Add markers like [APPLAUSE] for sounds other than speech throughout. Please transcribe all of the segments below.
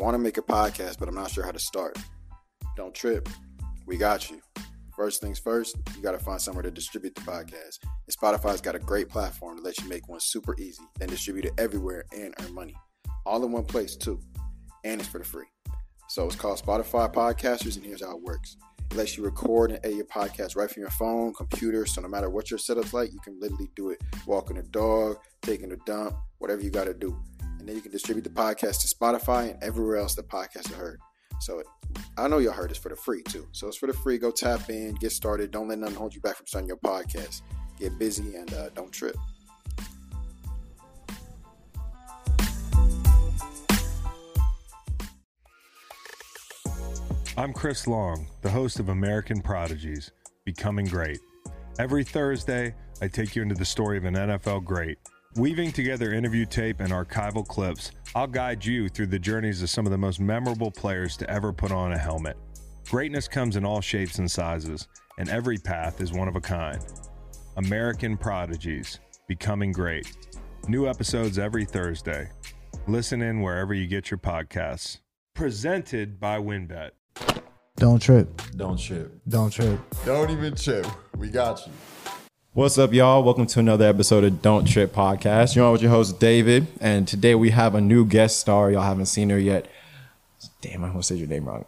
want to make a podcast, but I'm not sure how to start. Don't trip. We got you. First things first, you got to find somewhere to distribute the podcast. And Spotify's got a great platform to let you make one super easy, then distribute it everywhere and earn money. All in one place, too. And it's for the free. So it's called Spotify Podcasters, and here's how it works. It lets you record and edit your podcast right from your phone, computer. So no matter what your setup's like, you can literally do it walking a dog, taking a dump, whatever you got to do. And then you can distribute the podcast to Spotify and everywhere else the podcast is heard. So I know y'all heard this for the free too. So it's for the free. Go tap in, get started. Don't let nothing hold you back from starting your podcast. Get busy and uh, don't trip. I'm Chris Long, the host of American Prodigies Becoming Great. Every Thursday, I take you into the story of an NFL great. Weaving together interview tape and archival clips, I'll guide you through the journeys of some of the most memorable players to ever put on a helmet. Greatness comes in all shapes and sizes, and every path is one of a kind. American Prodigies Becoming Great. New episodes every Thursday. Listen in wherever you get your podcasts. Presented by WynnBET. Don't trip. Don't trip. Don't trip. Don't even trip. We got you. What's up, y'all? Welcome to another episode of Don't Trip Podcast. You're on with your host, David, and today we have a new guest star. Y'all haven't seen her yet. Damn, I almost said your name wrong.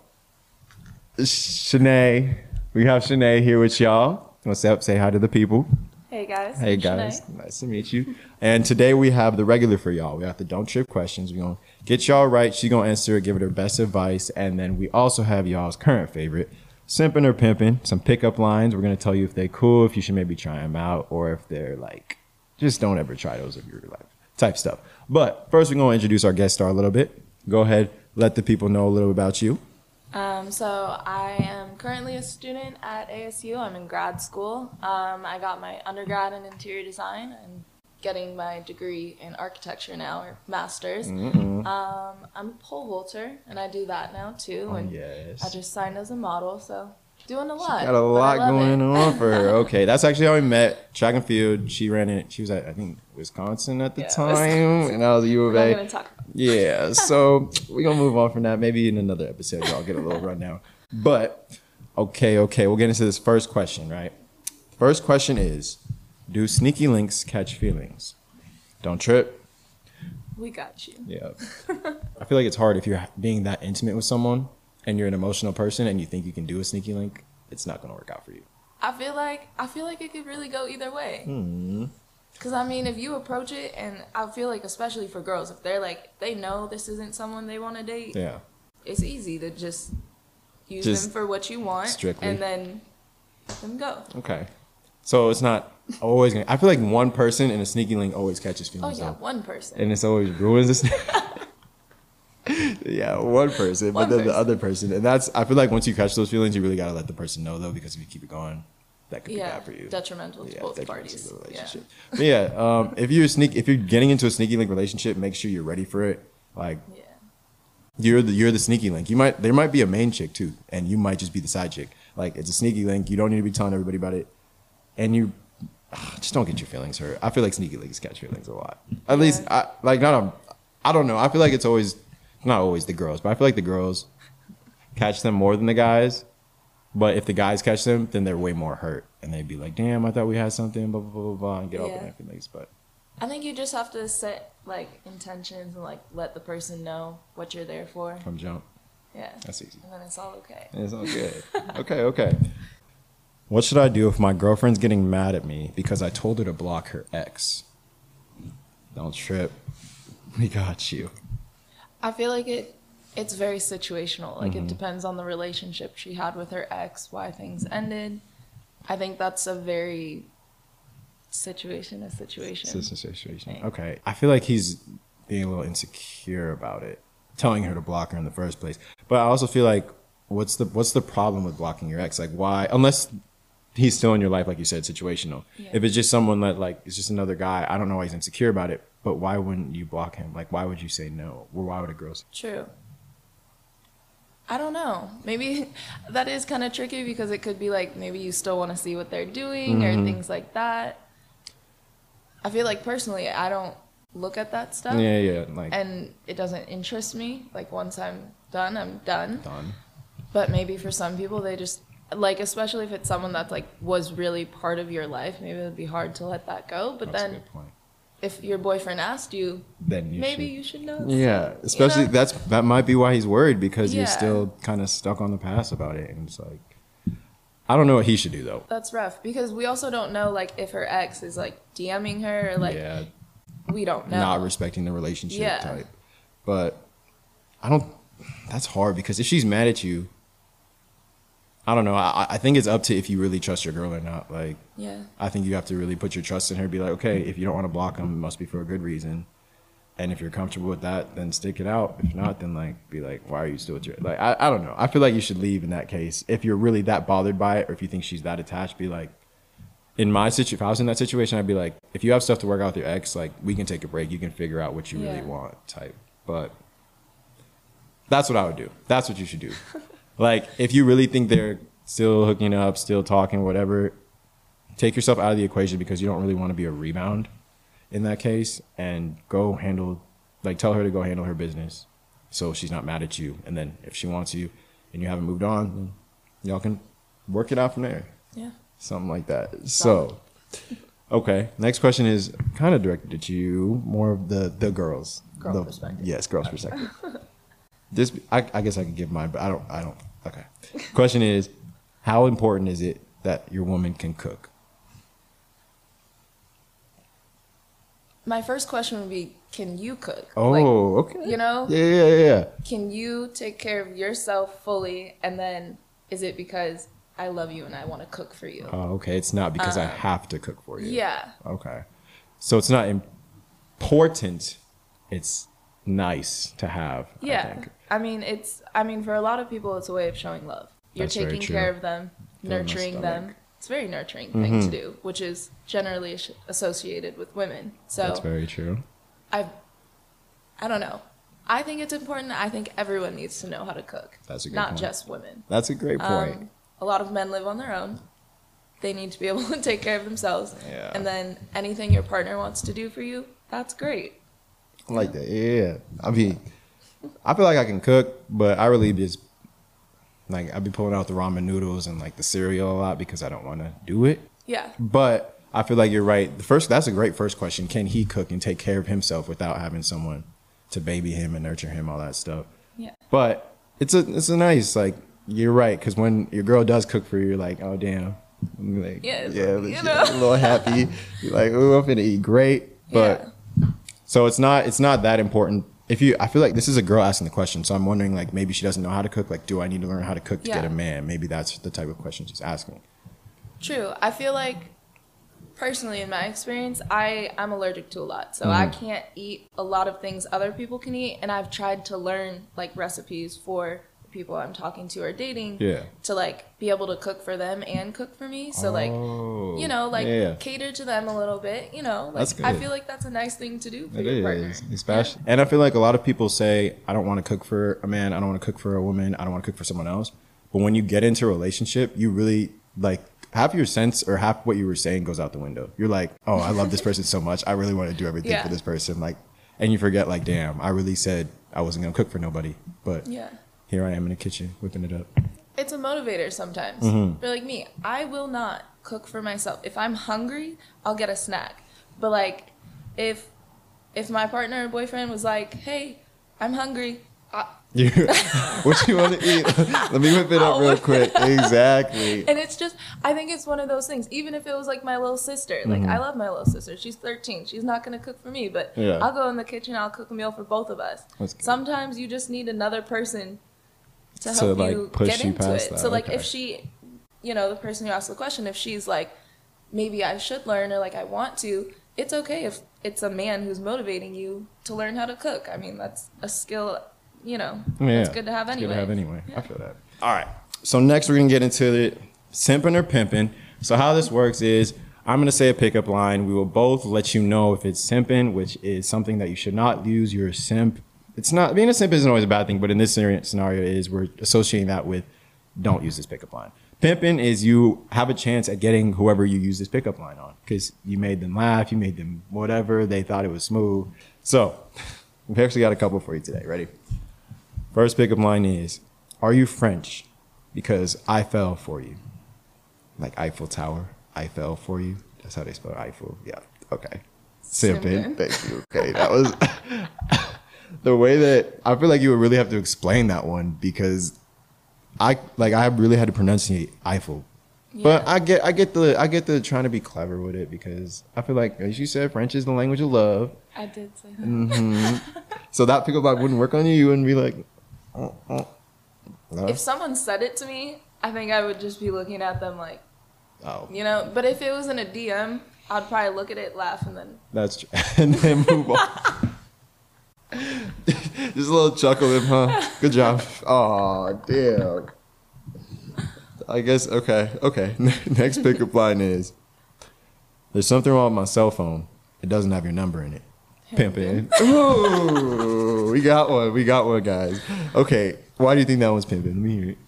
Chinne. We have Chinne here with y'all. What's up? Say hi to the people. Hey guys. Hey, I'm guys. Chinne. Nice to meet you. And today we have the regular for y'all. We have the Don't Trip questions. We're going to get y'all right. She's going to answer it, give it her best advice. And then we also have y'all's current favorite, simping or pimping, some pickup lines. We're going to tell you if they're cool, if you should maybe try them out, or if they're like, just don't ever try those in your life type stuff. But first, we're going to introduce our guest star a little bit. Go ahead, let the people know a little about you. Um, so I am currently a student at ASU. I'm in grad school. Um, I got my undergrad in interior design and getting my degree in architecture now, or master's. Um, I'm a pole vaulter, and I do that now too. and Oh, yes. I just signed as a model, so doing a lot. Got a lot going it. on for her. [LAUGHS] Okay, that's actually how we met. Track and field. She ran it. She was at I think Wisconsin at the Yeah, time, Wisconsin. and I was at U of A. Yeah, [LAUGHS] so we're gonna move on from that. Maybe in another episode, y'all get a little rundown. But okay, okay, we'll get into this first question, right? First question is Do sneaky links catch feelings? Don't trip. We got you. Yeah. I feel like it's hard if you're being that intimate with someone and you're an emotional person and you think you can do a sneaky link, it's not gonna work out for you. I feel like I feel like it could really go either way. Hmm. Cause I mean, if you approach it, and I feel like especially for girls, if they're like they know this isn't someone they want to date, Yeah. it's easy to just use Just them for what you want, strictly. and then let them go. Okay. So it's not always gonna. I feel like one person in a sneaky link always catches feelings. Oh yeah, one person. and it's always ruins this. [LAUGHS] yeah, one person, One but then the other person, and that's. I feel like once you catch those feelings, you really gotta let the person know though, because if you keep it going, that could be yeah, bad for you. detrimental to yeah, both parties. to the Yeah. relationship. But yeah, um, if you're sneak, if you're getting into a sneaky link relationship, make sure you're ready for it. Like Yeah. you're the you're the sneaky link. You might there might be a main chick too, and you might just be the side chick. Like it's a sneaky link. You don't need to be telling everybody about it, and you Ah, just don't get your feelings hurt. I feel like sneaky links catch feelings a lot. At least I like not a. I don't know. I feel like it's always not always the girls, but I feel like the girls catch them more than the guys. But if the guys catch them, then they're way more hurt, and they'd be like, "Damn, I thought we had something," blah blah blah blah, blah and get all Yeah. their feelings. But I think you just have to set like intentions and like let the person know what you're there for. from jump, Yeah. that's easy. And then it's all okay. It's all good. [LAUGHS] okay, okay. What should I do if my girlfriend's getting mad at me because I told her to block her ex? Don't trip. We got you. I feel like it it's very situational. Like Mm-hmm. it depends on the relationship she had with her ex, why things ended. I think that's a very situation a situation. It's a situation. Okay. I feel like he's being a little insecure about it, telling her to block her in the first place. But I also feel like what's the what's the problem with blocking your ex? Like why unless he's still in your life, like you said, situational. Yeah. If it's just someone that like it's just another guy, I don't know why he's insecure about it. But why wouldn't you block him? Like why would you say no? Or why would a girl say True. I don't know. Maybe [LAUGHS] that is kind of tricky because it could be like maybe you still want to see what they're doing Mm-hmm. or things like that. I feel like personally, I don't look at that stuff. Yeah, yeah. Like And it doesn't interest me. Like once I'm done, I'm done. done. But maybe for some people, they just like, especially if it's someone that like was really part of your life, maybe it'd be hard to let that go. But That's a then, good point. if your boyfriend asked you, Then you maybe should- you should know. Yeah, You especially know? that's that might be why he's worried because you're still kind of stuck on the past about it, and it's like, I don't know what he should do though. That's rough because we also don't know like if her ex is like DMing her or like yeah, we don't know. not respecting the relationship Yeah. type. But I don't. That's hard because if she's mad at you, I don't know. I, I think it's up to if you really trust your girl or not. Like, yeah. I think you have to really put your trust in her. Be like, okay, if you don't want to block him, it must be for a good reason. And if you're comfortable with that, then stick it out. If not, then like be like, why are you still with your like? I, I don't know. I feel like you should leave in that case. If you're really that bothered by it, or if you think she's that attached, be like, in my situation, if I was in that situation, I'd be like, if you have stuff to work out with your ex, like we can take a break. You can figure out what you really want, type. But that's what I would do. That's what you should do. [LAUGHS] like if you really think they're still hooking up, still talking, whatever, take yourself out of the equation because you don't really want to be a rebound in that case and go handle like tell her to go handle her business so she's not mad at you. And then if she wants you and you haven't moved on then y'all can work it out from there. Yeah. something like that. So okay next question is kind of directed at you more of the the girls. Girl The- perspective. yes girls perspective. This I, I guess i can give mine but i don't i don't okay question is how important is it that your woman can cook My first question would be, can you cook? oh Like, okay you know? yeah yeah yeah yeah can you take care of yourself fully and then is it because I love you and I want to cook for you? Oh, okay. It's not because I um, have to cook for you. Yeah. Okay. So it's not important. It's nice to have. I Yeah. I, mean, it's I mean for a lot of people it's a way of showing love. You're That's taking care of them, Feel nurturing them. It's a very nurturing thing to do, which is generally associated with women. So That's very true. I I don't know. I think it's important. I think everyone needs to know how to cook. That's a good Not point. just women. That's a great point. Um, a lot of men live on their own. They need to be [LAUGHS] able to take care of themselves. Yeah. And then anything your partner wants to do for you, that's great. I like that. Yeah. I mean, I feel like I can cook, but I really just like I'd be pulling out the ramen noodles and like the cereal a lot because I don't want to do it. Yeah. But I feel like you're right. The first that's a great first question. Can he cook and take care of himself without having someone to baby him and nurture him, all that stuff? Yeah. But it's a it's a nice like you're right because when your girl does cook for you, you're like, oh damn, I'm like, Yeah, yeah, you yeah, know. a little happy. [LAUGHS] You're like, oh, I'm gonna eat great. But so it's not it's not that important. If you, I feel like this is a girl asking the question, so I'm wondering like maybe she doesn't know how to cook. Like, do I need to learn how to cook to get a man? Maybe that's the type of question she's asking. True. I feel like personally in my experience, I I'm allergic to a lot. So I Mm-hmm. can't eat a lot of things other people can eat and I've tried to learn like recipes for people I'm talking to or dating Yeah. to like be able to cook for them and cook for me. So like Oh, you know, oh. like yeah. cater to them a little bit, you know. Like I feel like that's a nice thing to do for It your is, partner. especially. And I feel like a lot of people say, I don't want to cook for a man. I don't want to cook for a woman. I don't want to cook for someone else. But when you get into a relationship, you really like half your sense or half what you were saying goes out the window. You're like, oh, I love this person so much. I really want to do everything Yeah. for this person. Like, and you forget, like, damn, I really said I wasn't gonna cook for nobody, but Yeah. Here I am in the kitchen whipping it up. It's a motivator sometimes. Mm-hmm. For like me, I will not cook for myself. If I'm hungry, I'll get a snack. But like if if my partner or boyfriend was like, "Hey, I'm hungry." I, You, [LAUGHS] what you want to eat? [LAUGHS] Let me whip it up real quick. [LAUGHS] Exactly. and it's just I think it's one of those things. Even if it was like my little sister, like I love my little sister. She's 13. She's not going to cook for me, but Mm-hmm. Yeah. I'll go in the kitchen, I'll cook a meal for both of us. Sometimes you just need another person to To, help like, you push get you into past it. that, So like okay. if she, you know, the person who asked the question, if she's like, maybe I should learn or like I want to, it's okay if it's a man who's motivating you to learn how to cook. I mean, that's a skill, you know, Yeah, it's good to have it's anyway. Good to have anyway. I feel that. All right. So next we're gonna get into the simping or pimping. So how this works is I'm gonna say a pickup line. We will both let you know if it's simping, which is something that you should not use your simp. It's not being a simp isn't always a bad thing, but in this scenario is we're associating that with don't use this pickup line. Pimping is you have a chance at getting whoever you use this pickup line on because you made them laugh, you made them whatever, they thought it was smooth. So, we've actually got a couple for you today. Ready? First pickup line is Are you French? Because I fell for you. Like Eiffel Tower, I fell for you. That's how they spell Eiffel. Yeah. Okay. Simping. Simping. Thank you. Okay. That was [LAUGHS] the way that I feel like you would really have to explain that one because I like I really had to pronunciate Eiffel. But I get I get the I get the trying to be clever with it because I feel like as you said, French is the language of love. I did say that. Mm. [LAUGHS] So that line wouldn't work on you. You wouldn't be like, oh, oh. No? If someone said it to me, I think I would just be looking at them like, oh, you know. But if it was in a DM, I'd probably look at it, laugh, and then that's true. [LAUGHS] and then move on. [LAUGHS] Just a little chuckle in, huh? Good job. Oh, damn. I guess okay, okay. [LAUGHS] Next pickup line is There's something wrong with my cell phone. It doesn't have your number in it. Pimping. Ooh, we got one. We got one, guys. Okay. Why do you think that one's pimping? Let me hear it.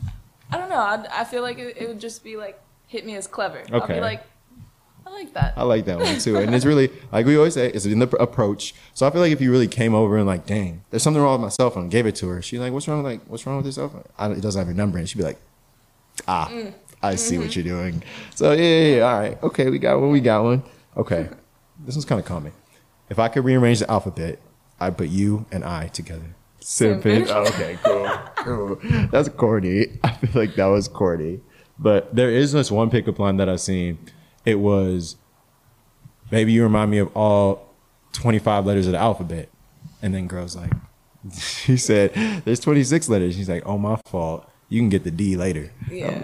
I don't know. I'd, I feel like it, it would just be like hit me as clever. I'll Okay. be like, like that. I like that one too. And it's really, like we always say, it's in the pr- approach. So I feel like if you really came over and like, dang, there's something wrong with my cell phone, gave it to her. She's like, what's wrong? Like, what's wrong with your cell phone? I, it doesn't have your number. And she'd be like, ah, Mm. I see Mm-hmm. what you're doing. So yeah, yeah, yeah, all right. Okay, we got one. We got one. Okay. [LAUGHS] this one's kind of common. If I could rearrange the alphabet, I'd put you and I together. Simpin. [LAUGHS] Oh, okay, cool. cool. That's corny. I feel like that was corny. But there is this one pickup line that I've seen. It was, baby, you remind me of all 25 letters of the alphabet. And then girl's like, [LAUGHS] she said, there's 26 letters. She's like, oh, my fault. You can get the D later. Yeah.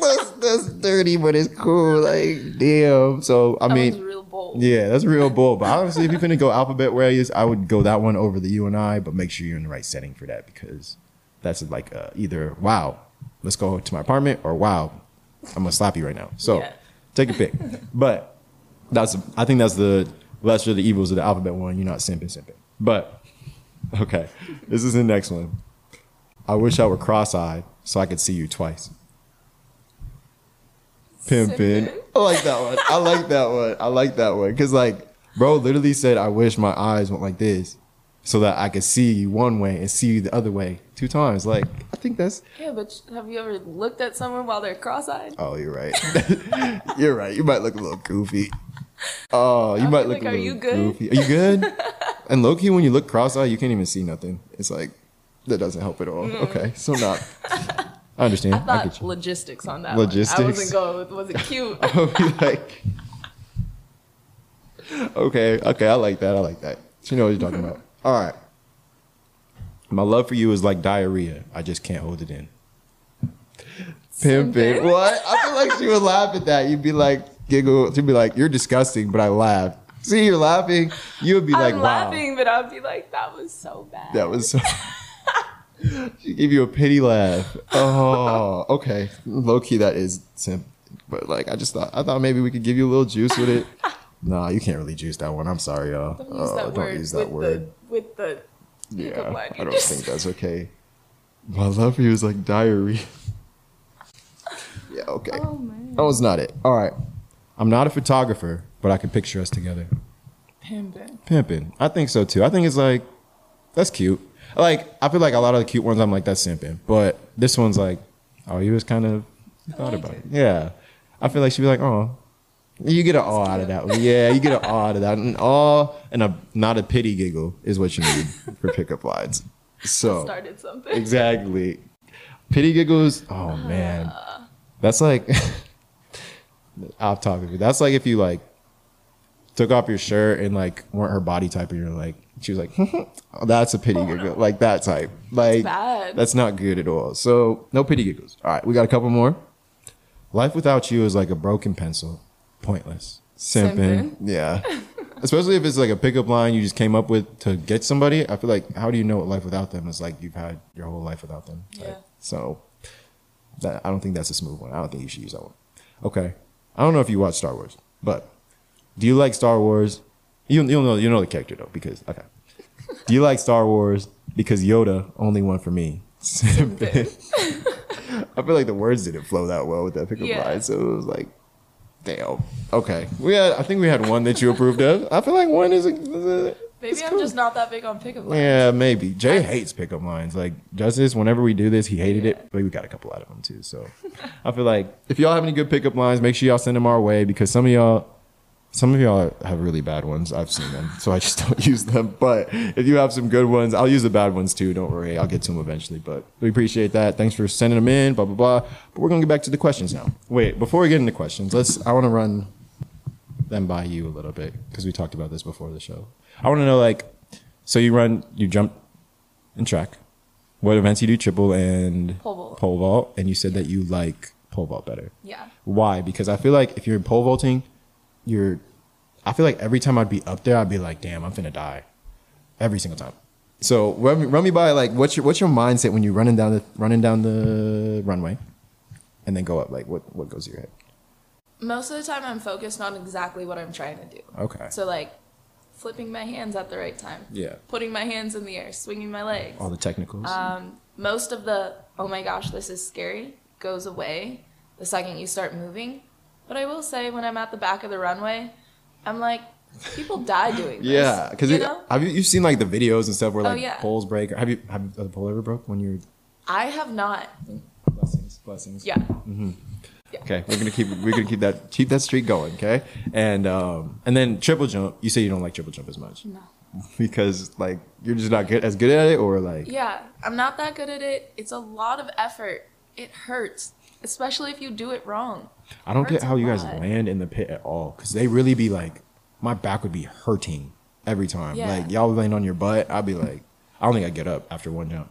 that's, that's dirty, but it's cool. Like, damn. So, I That mean, real bold. yeah, that's real bull. But honestly, if you're gonna go alphabet ways, I would go that one over the U and I. But make sure you're in the right setting for that because that's like uh, either wow, let's go to my apartment, or wow, I'm gonna slap you right now. So Yeah. Take a pick. [LAUGHS] but that's I think that's the lesser of the evils of the alphabet one. You're not simping, simping. But okay, this is the next one. I wish I were cross-eyed so I could see you twice. Pimpin. I like that one. I like that one. I like that one. Cause like, bro literally said, I wish my eyes went like this so that I could see you one way and see you the other way two times. Like, I think that's, Yeah, but have you ever looked at someone while they're cross-eyed? oh, you're right. [LAUGHS] you're right. You might look a little goofy. Oh, you I'll might look like, a "Are little you good?" goofy. Are you good? [LAUGHS] and low key, when you look cross-eyed, you can't even see nothing. It's like, that doesn't help at all. Mm. Okay. So not, [LAUGHS] I understand. I I, thought get you. logistics on that. One. I Logistics? wasn't going with was it cute? Oh, I'll be like, okay, okay, I like that. I like that. You know what you're talking about. All right. My love for you is like diarrhea. I just can't hold it in. Pimpin. Simpin'. What? I feel like she would laugh at that. You'd be like, giggle. She'd be like, you're disgusting, but I laugh. See, you're laughing. You would be like, I'm wow. laughing, but I'd be like, that was so bad. That was so. [LAUGHS] she gave you a pity laugh. Oh, okay. Low key, that is simp. But like, I just thought, I thought maybe we could give you a little juice with it. Nah, you can't really juice that one. I'm sorry, y'all. Don't use Oh, that don't word. use that with word. The, with the yeah. I don't think that's okay. My love for you is like diary. yeah, okay. Oh man. That was not it. All right. I'm not a photographer, but I can picture us together. Pimping. Pimping. I think so too. I think it's like that's cute. Like I feel like a lot of the cute ones I'm like that's simping, but this one's like, oh, you was kind of thought like about it. it. Yeah, I feel like she'd be like, oh, you get an awe out of that. one. Yeah, you get an awe out of that. An awe and a not a pity giggle is what you need for pickup lines. So Started something. exactly, pity giggles. Oh man, [SIGHS] that's like [LAUGHS] off topic. That's like if you like took off your shirt and like weren't her body type, and you're like, she was like, oh, [LAUGHS] that's a pity oh, giggle, like that type. Like bad. that's not good at all. So no pity giggles. All right, we got a couple more. Life without you is like a broken pencil, pointless. Simping. Simping. Yeah. [LAUGHS] Especially if it's like a pickup line you just came up with to get somebody. I feel like how do you know what life without them is like? You've had your whole life without them. Yeah. So that I don't think that's a smooth one. I don't think you should use that one. Okay. I don't know if you watch Star Wars, but do you like Star Wars? You you know you know the character though because okay. Do you like Star Wars because Yoda only one for me? [LAUGHS] I feel like the words didn't flow that well with that pickup Yeah. line, so it was like, damn. Okay, we had. I think we had one that you approved of. I feel like one is a. is a Maybe I'm cool. just not that big on pickup lines. Yeah, maybe. Jay hates pickup lines. Like, does this whenever we do this, he hated it. But we got a couple out of them too. So [LAUGHS] I feel like if y'all have any good pickup lines, make sure y'all send them our way because some of y'all, some of y'all have really bad ones. I've seen them, so I just [LAUGHS] don't use them. But if you have some good ones, I'll use the bad ones too. Don't worry, I'll get to them eventually. But we appreciate that. Thanks for sending them in. Blah blah blah. But we're gonna get back to the questions now. Wait, before we get into questions, let's. I want to run them by you a little bit because we talked about this before the show. I want to know like, so you run, you jump in track. What events you do? Triple and Pole vault. Pole vault, and you said that you like pole vault better. Yeah. Why? Because I feel like if you're pole vaulting, you're. I feel like every time I'd be up there, I'd be like, "Damn, I'm finna die," every single time. So run me, run me by like what's your what's your mindset when you're running down the running down the runway, and then go up? Like what what goes through your head? Most of the time, I'm focused on exactly what I'm trying to do. Okay. So like, flipping my hands at the right time. Yeah. Putting my hands in the air, swinging my legs. All the technicals. Um, most of the oh my gosh, this is scary goes away the second you start moving. But I will say, when I'm at the back of the runway, I'm like, people die doing this. Yeah, because you know, have you you've seen like the videos and stuff where Oh, like yeah. poles break? Have you have the pole ever broke when you're I have not. blessings blessings? Yeah. Okay, we're gonna keep we're gonna keep that keep that streak going. Okay, and um and then triple jump. You say you don't like triple jump as much No. [LAUGHS] because like you're just not good as good at it, or like Yeah, I'm not that good at it. It's a lot of effort. It hurts, especially if you do it wrong. I don't get how you guys lot. land in the pit at all because they really be like my back would be hurting every time. Yeah. Like y'all laying on your butt, I'd be like I don't think I get up after one jump.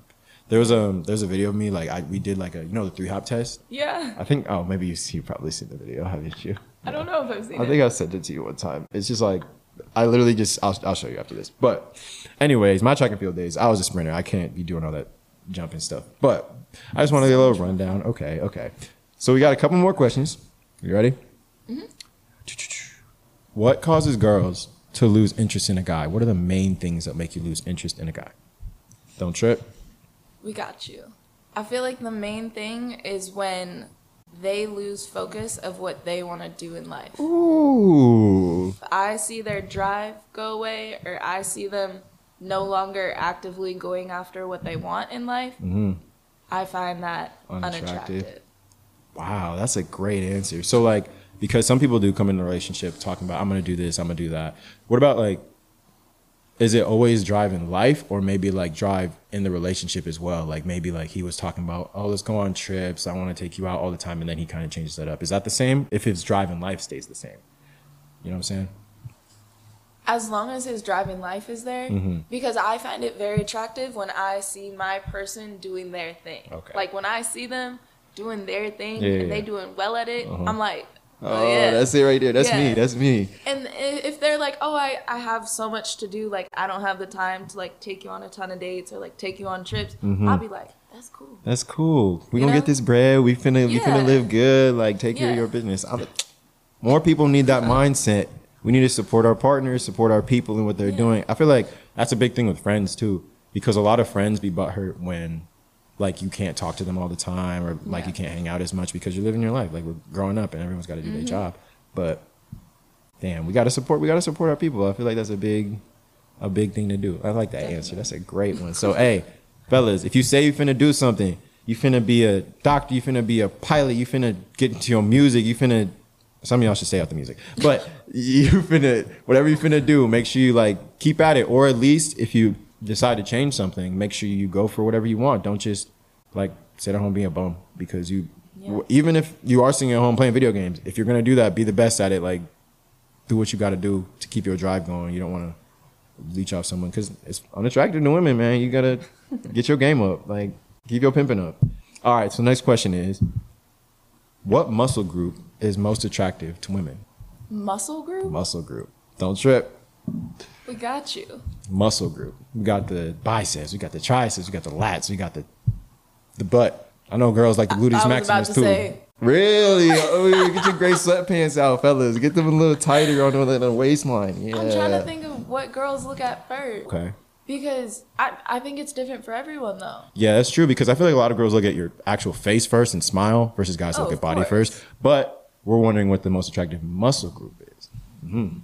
There was um there's a video of me like I we did like a you know the three hop test. Yeah. I think oh maybe you you probably seen the video, haven't you? I don't know if I've seen I it. I think I sent it to you one time. It's just like I literally just I'll I'll show you after this. But anyways, my track and field days, I was a sprinter. I can't be doing all that jumping stuff. But I just want to get a little rundown. Okay, okay. So we got a couple more questions. You ready? Mm-hmm. What causes girls to lose interest in a guy? What are the main things that make you lose interest in a guy? Don't trip. We got you. I feel like the main thing is when they lose focus of what they want to do in life. Ooh. If I see their drive go away or I see them no longer actively going after what they want in life, mm-hmm. I find that Unattractive. unattractive. Wow, that's a great answer. So like because some people do come in a relationship talking about I'm gonna do this, I'm gonna do that. What about like is it always drive in life or maybe like drive in the relationship as well? Like maybe like he was talking about, oh, let's go on trips, I wanna take you out all the time, and then he kind of changes that up. Is that the same if his drive in life stays the same? You know what I'm saying? As long as his driving life is there, Mm-hmm. because I find it very attractive when I see my person doing their thing. Okay. Like when I see them doing their thing Yeah, yeah, and they yeah. doing well at it, I'm like, oh, Oh, yeah. that's it right there. That's me. That's me. And if they're like, oh, I, I have so much to do, like I don't have the time to like take you on a ton of dates or like take you on trips, Mm-hmm. I'll be like, that's cool. That's cool. We You gonna know? get this bread. We finna we finna live good. Like take care of your business. I'm, more people need that mindset. We need to support our partners, support our people and what they're doing. I feel like that's a big thing with friends too, because a lot of friends be butthurt when like you can't talk to them all the time or like Yeah. you can't hang out as much because you're living your life. Like we're growing up and everyone's got to do Mm-hmm. their job. But damn, we got to support. We got to support our people. I feel like that's a big, a big thing to do. I like that answer. That's a great one. So [LAUGHS] hey, fellas, if you say you finna do something, you finna be a doctor, you finna be a pilot, you finna get into your music, you finna. Some of y'all should stay out the music, but [LAUGHS] you finna whatever you finna do. Make sure you like keep at it, or at least if you decide to change something, make sure you go for whatever you want. Don't just like sit at home being a bum because you. Yeah. Even if you are sitting at home playing video games, if you're gonna do that, be the best at it. Like do what you got to do to keep your drive going. You don't want to leech off someone because it's unattractive to women, man. You gotta [LAUGHS] get your game up, like keep your pimping up. All right. So next question is, what muscle group is most attractive to women? Muscle group? Muscle group. Don't trip. We got you. Muscle group. We got the biceps. We got the triceps. We got the lats. We got the the butt. I know girls like the gluteus I about to too. say- Really? Oh, get your gray sweatpants out, fellas. Get them a little tighter on the, the waistline. Yeah. I'm trying to think of what girls look at first. Okay. Because I, I think it's different for everyone though. Yeah, that's true because I feel like a lot of girls look at your actual face first and smile versus guys Oh, look at body course. first. But we're wondering what the most attractive muscle group is. Mm-hmm.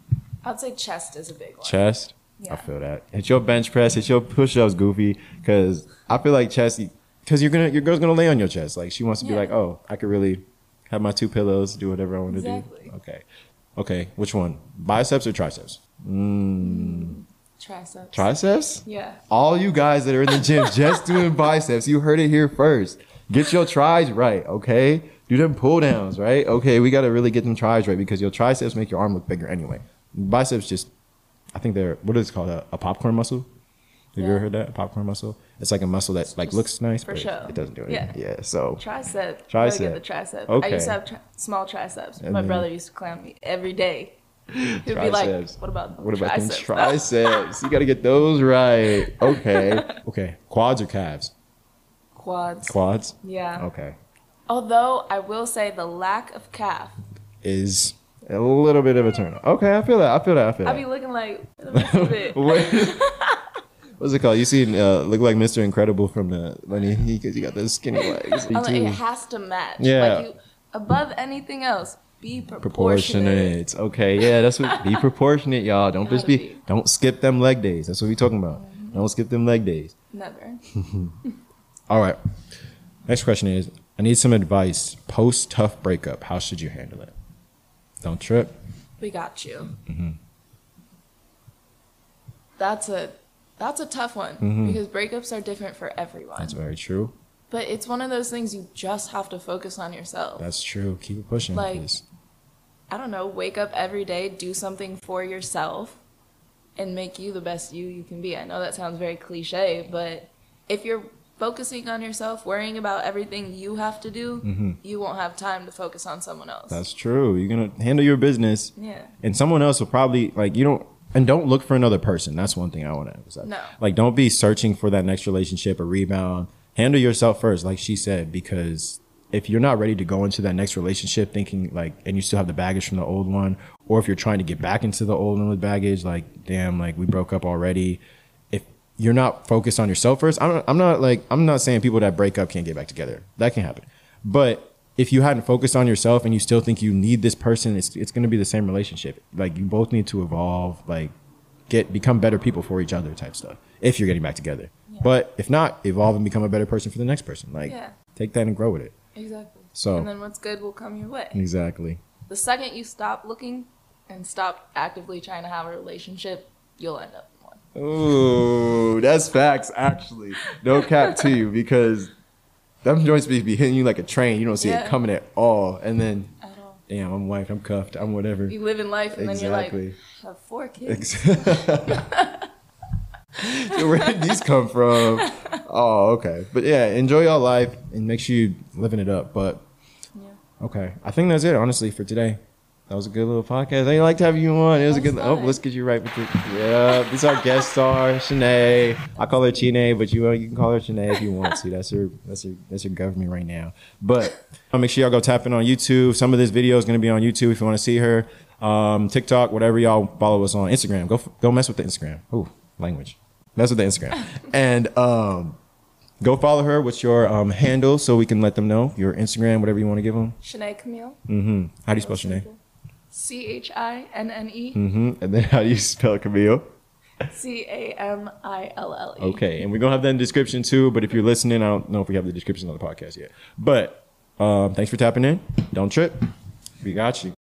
I'd say chest is a big one. Chest. I feel that. Hit your bench press, hit your push ups, goofy. Because I feel like chest, because you're gonna, your girl's gonna lay on your chest. Like she wants to be like, oh, I could really have my two pillows, do whatever I want to Exactly. do. Okay. Okay. Which one? Biceps or triceps? Mm. Triceps. Triceps. yeah. All you guys that are in the gym [LAUGHS] just doing biceps, you heard it here first. Get your tries right, okay? Do them pull downs, right? Okay, we gotta really get them tries right because your triceps make your arm look bigger anyway. Biceps just, I think they're what is it called a, a popcorn muscle. Have you ever heard that a popcorn muscle? It's like a muscle that like looks nice, for but show. it doesn't do anything. Yeah. Yeah. So Tricep. Tricep. Gotta get the tricep. I used to have tri- small triceps. And My then- brother used to clown me every day. [LAUGHS] He'd be like, Triceps. "What about what about them triceps?" [LAUGHS] triceps? you gotta get those right. Okay. [LAUGHS] Okay. Quads or calves? Quads. Quads. Yeah. Okay. Although I will say the lack of calf, is a little bit of a turn. Okay, I feel that. I feel that. I feel I that. be looking like let me see [LAUGHS] it. [LAUGHS] What's it called? You seen uh, look like Mr. Incredible from the when he because he got those skinny [LAUGHS] legs. Like, it has to match. Yeah. Like you, above anything else, be proportionate. Proportionate. Okay, yeah, that's what. Be proportionate, y'all. Don't just be, be. Don't skip them leg days. That's what we talking about. Don't skip them leg days. Never. All right. Next question is: I need some advice post tough breakup. How should you handle it? Don't trip. We got you. Mm-hmm. That's a that's a tough one because breakups are different for everyone. Mm-hmm. That's very true. but it's one of those things you just have to focus on yourself. That's true. Keep it pushing. Like- 'cause- I don't know, wake up every day, do something for yourself, and make you the best you you can be. I know that sounds very cliche, but if you're focusing on yourself, worrying about everything you have to do, you won't have time to focus on someone else. Mm-hmm. That's true. You're gonna handle your business. yeah. and someone else will probably like you don't and don't look for another person that's one thing i want to emphasize No. like don't be searching for that next relationship or rebound handle yourself first like she said because if you're not ready to go into that next relationship thinking like and you still have the baggage from the old one or if you're trying to get back into the old one with baggage like damn like we broke up already you're not focused on yourself first i'm not, I'm not like i'm not saying people that break up can't get back together that can happen but if you hadn't focused on yourself and you still think you need this person, it's it's going to be the same relationship. Like you both need to evolve, like get become better people for each other, type stuff. If you're getting back together, but if not, evolve and become a better person for the next person. Like Yeah. take that and grow with it. Exactly. So- and then what's good will come your way. Exactly. The second you stop looking and stop actively trying to have a relationship, you'll end up. Ooh, that's facts. Actually, no cap to you because them joints be, be hitting you like a train. You don't see it coming at all, and then all. damn, I'm wifed, I'm cuffed, I'm whatever. You live in life and then Exactly. you're like, have four kids. [LAUGHS] So where did these come from? Oh, okay. But yeah, enjoy your life and make sure you living it up. But Yeah. okay, I think that's it. Honestly, for today, that was a good little podcast. I like to have you on. It was a good. was Oh, let's get you right with it. Yeah, this is our guest star, Chinne. I call her Chine, but you uh, you can call her Chinne if you want to. That's her. That's her. That's her government right now. But uh, make sure y'all go tap in on YouTube. Some of this video is going to be on YouTube if you want to see her. Um, TikTok, whatever y'all follow us on Instagram. Go go mess with the Instagram. Ooh, language. Mess with the Instagram. [LAUGHS] and um, go follow her. What's your um, handle so we can let them know your Instagram, whatever you want to give them. Chinne Camille. Mm-hmm. How do you spell Chinne? C H I N N E Mm-hmm. And then how do you spell Camille? C A M I L L E. Okay, and we're gonna have that in the description too. But if you're listening, I don't know if we have the description on the podcast yet. But um, thanks for tapping in. Don't trip. We got you.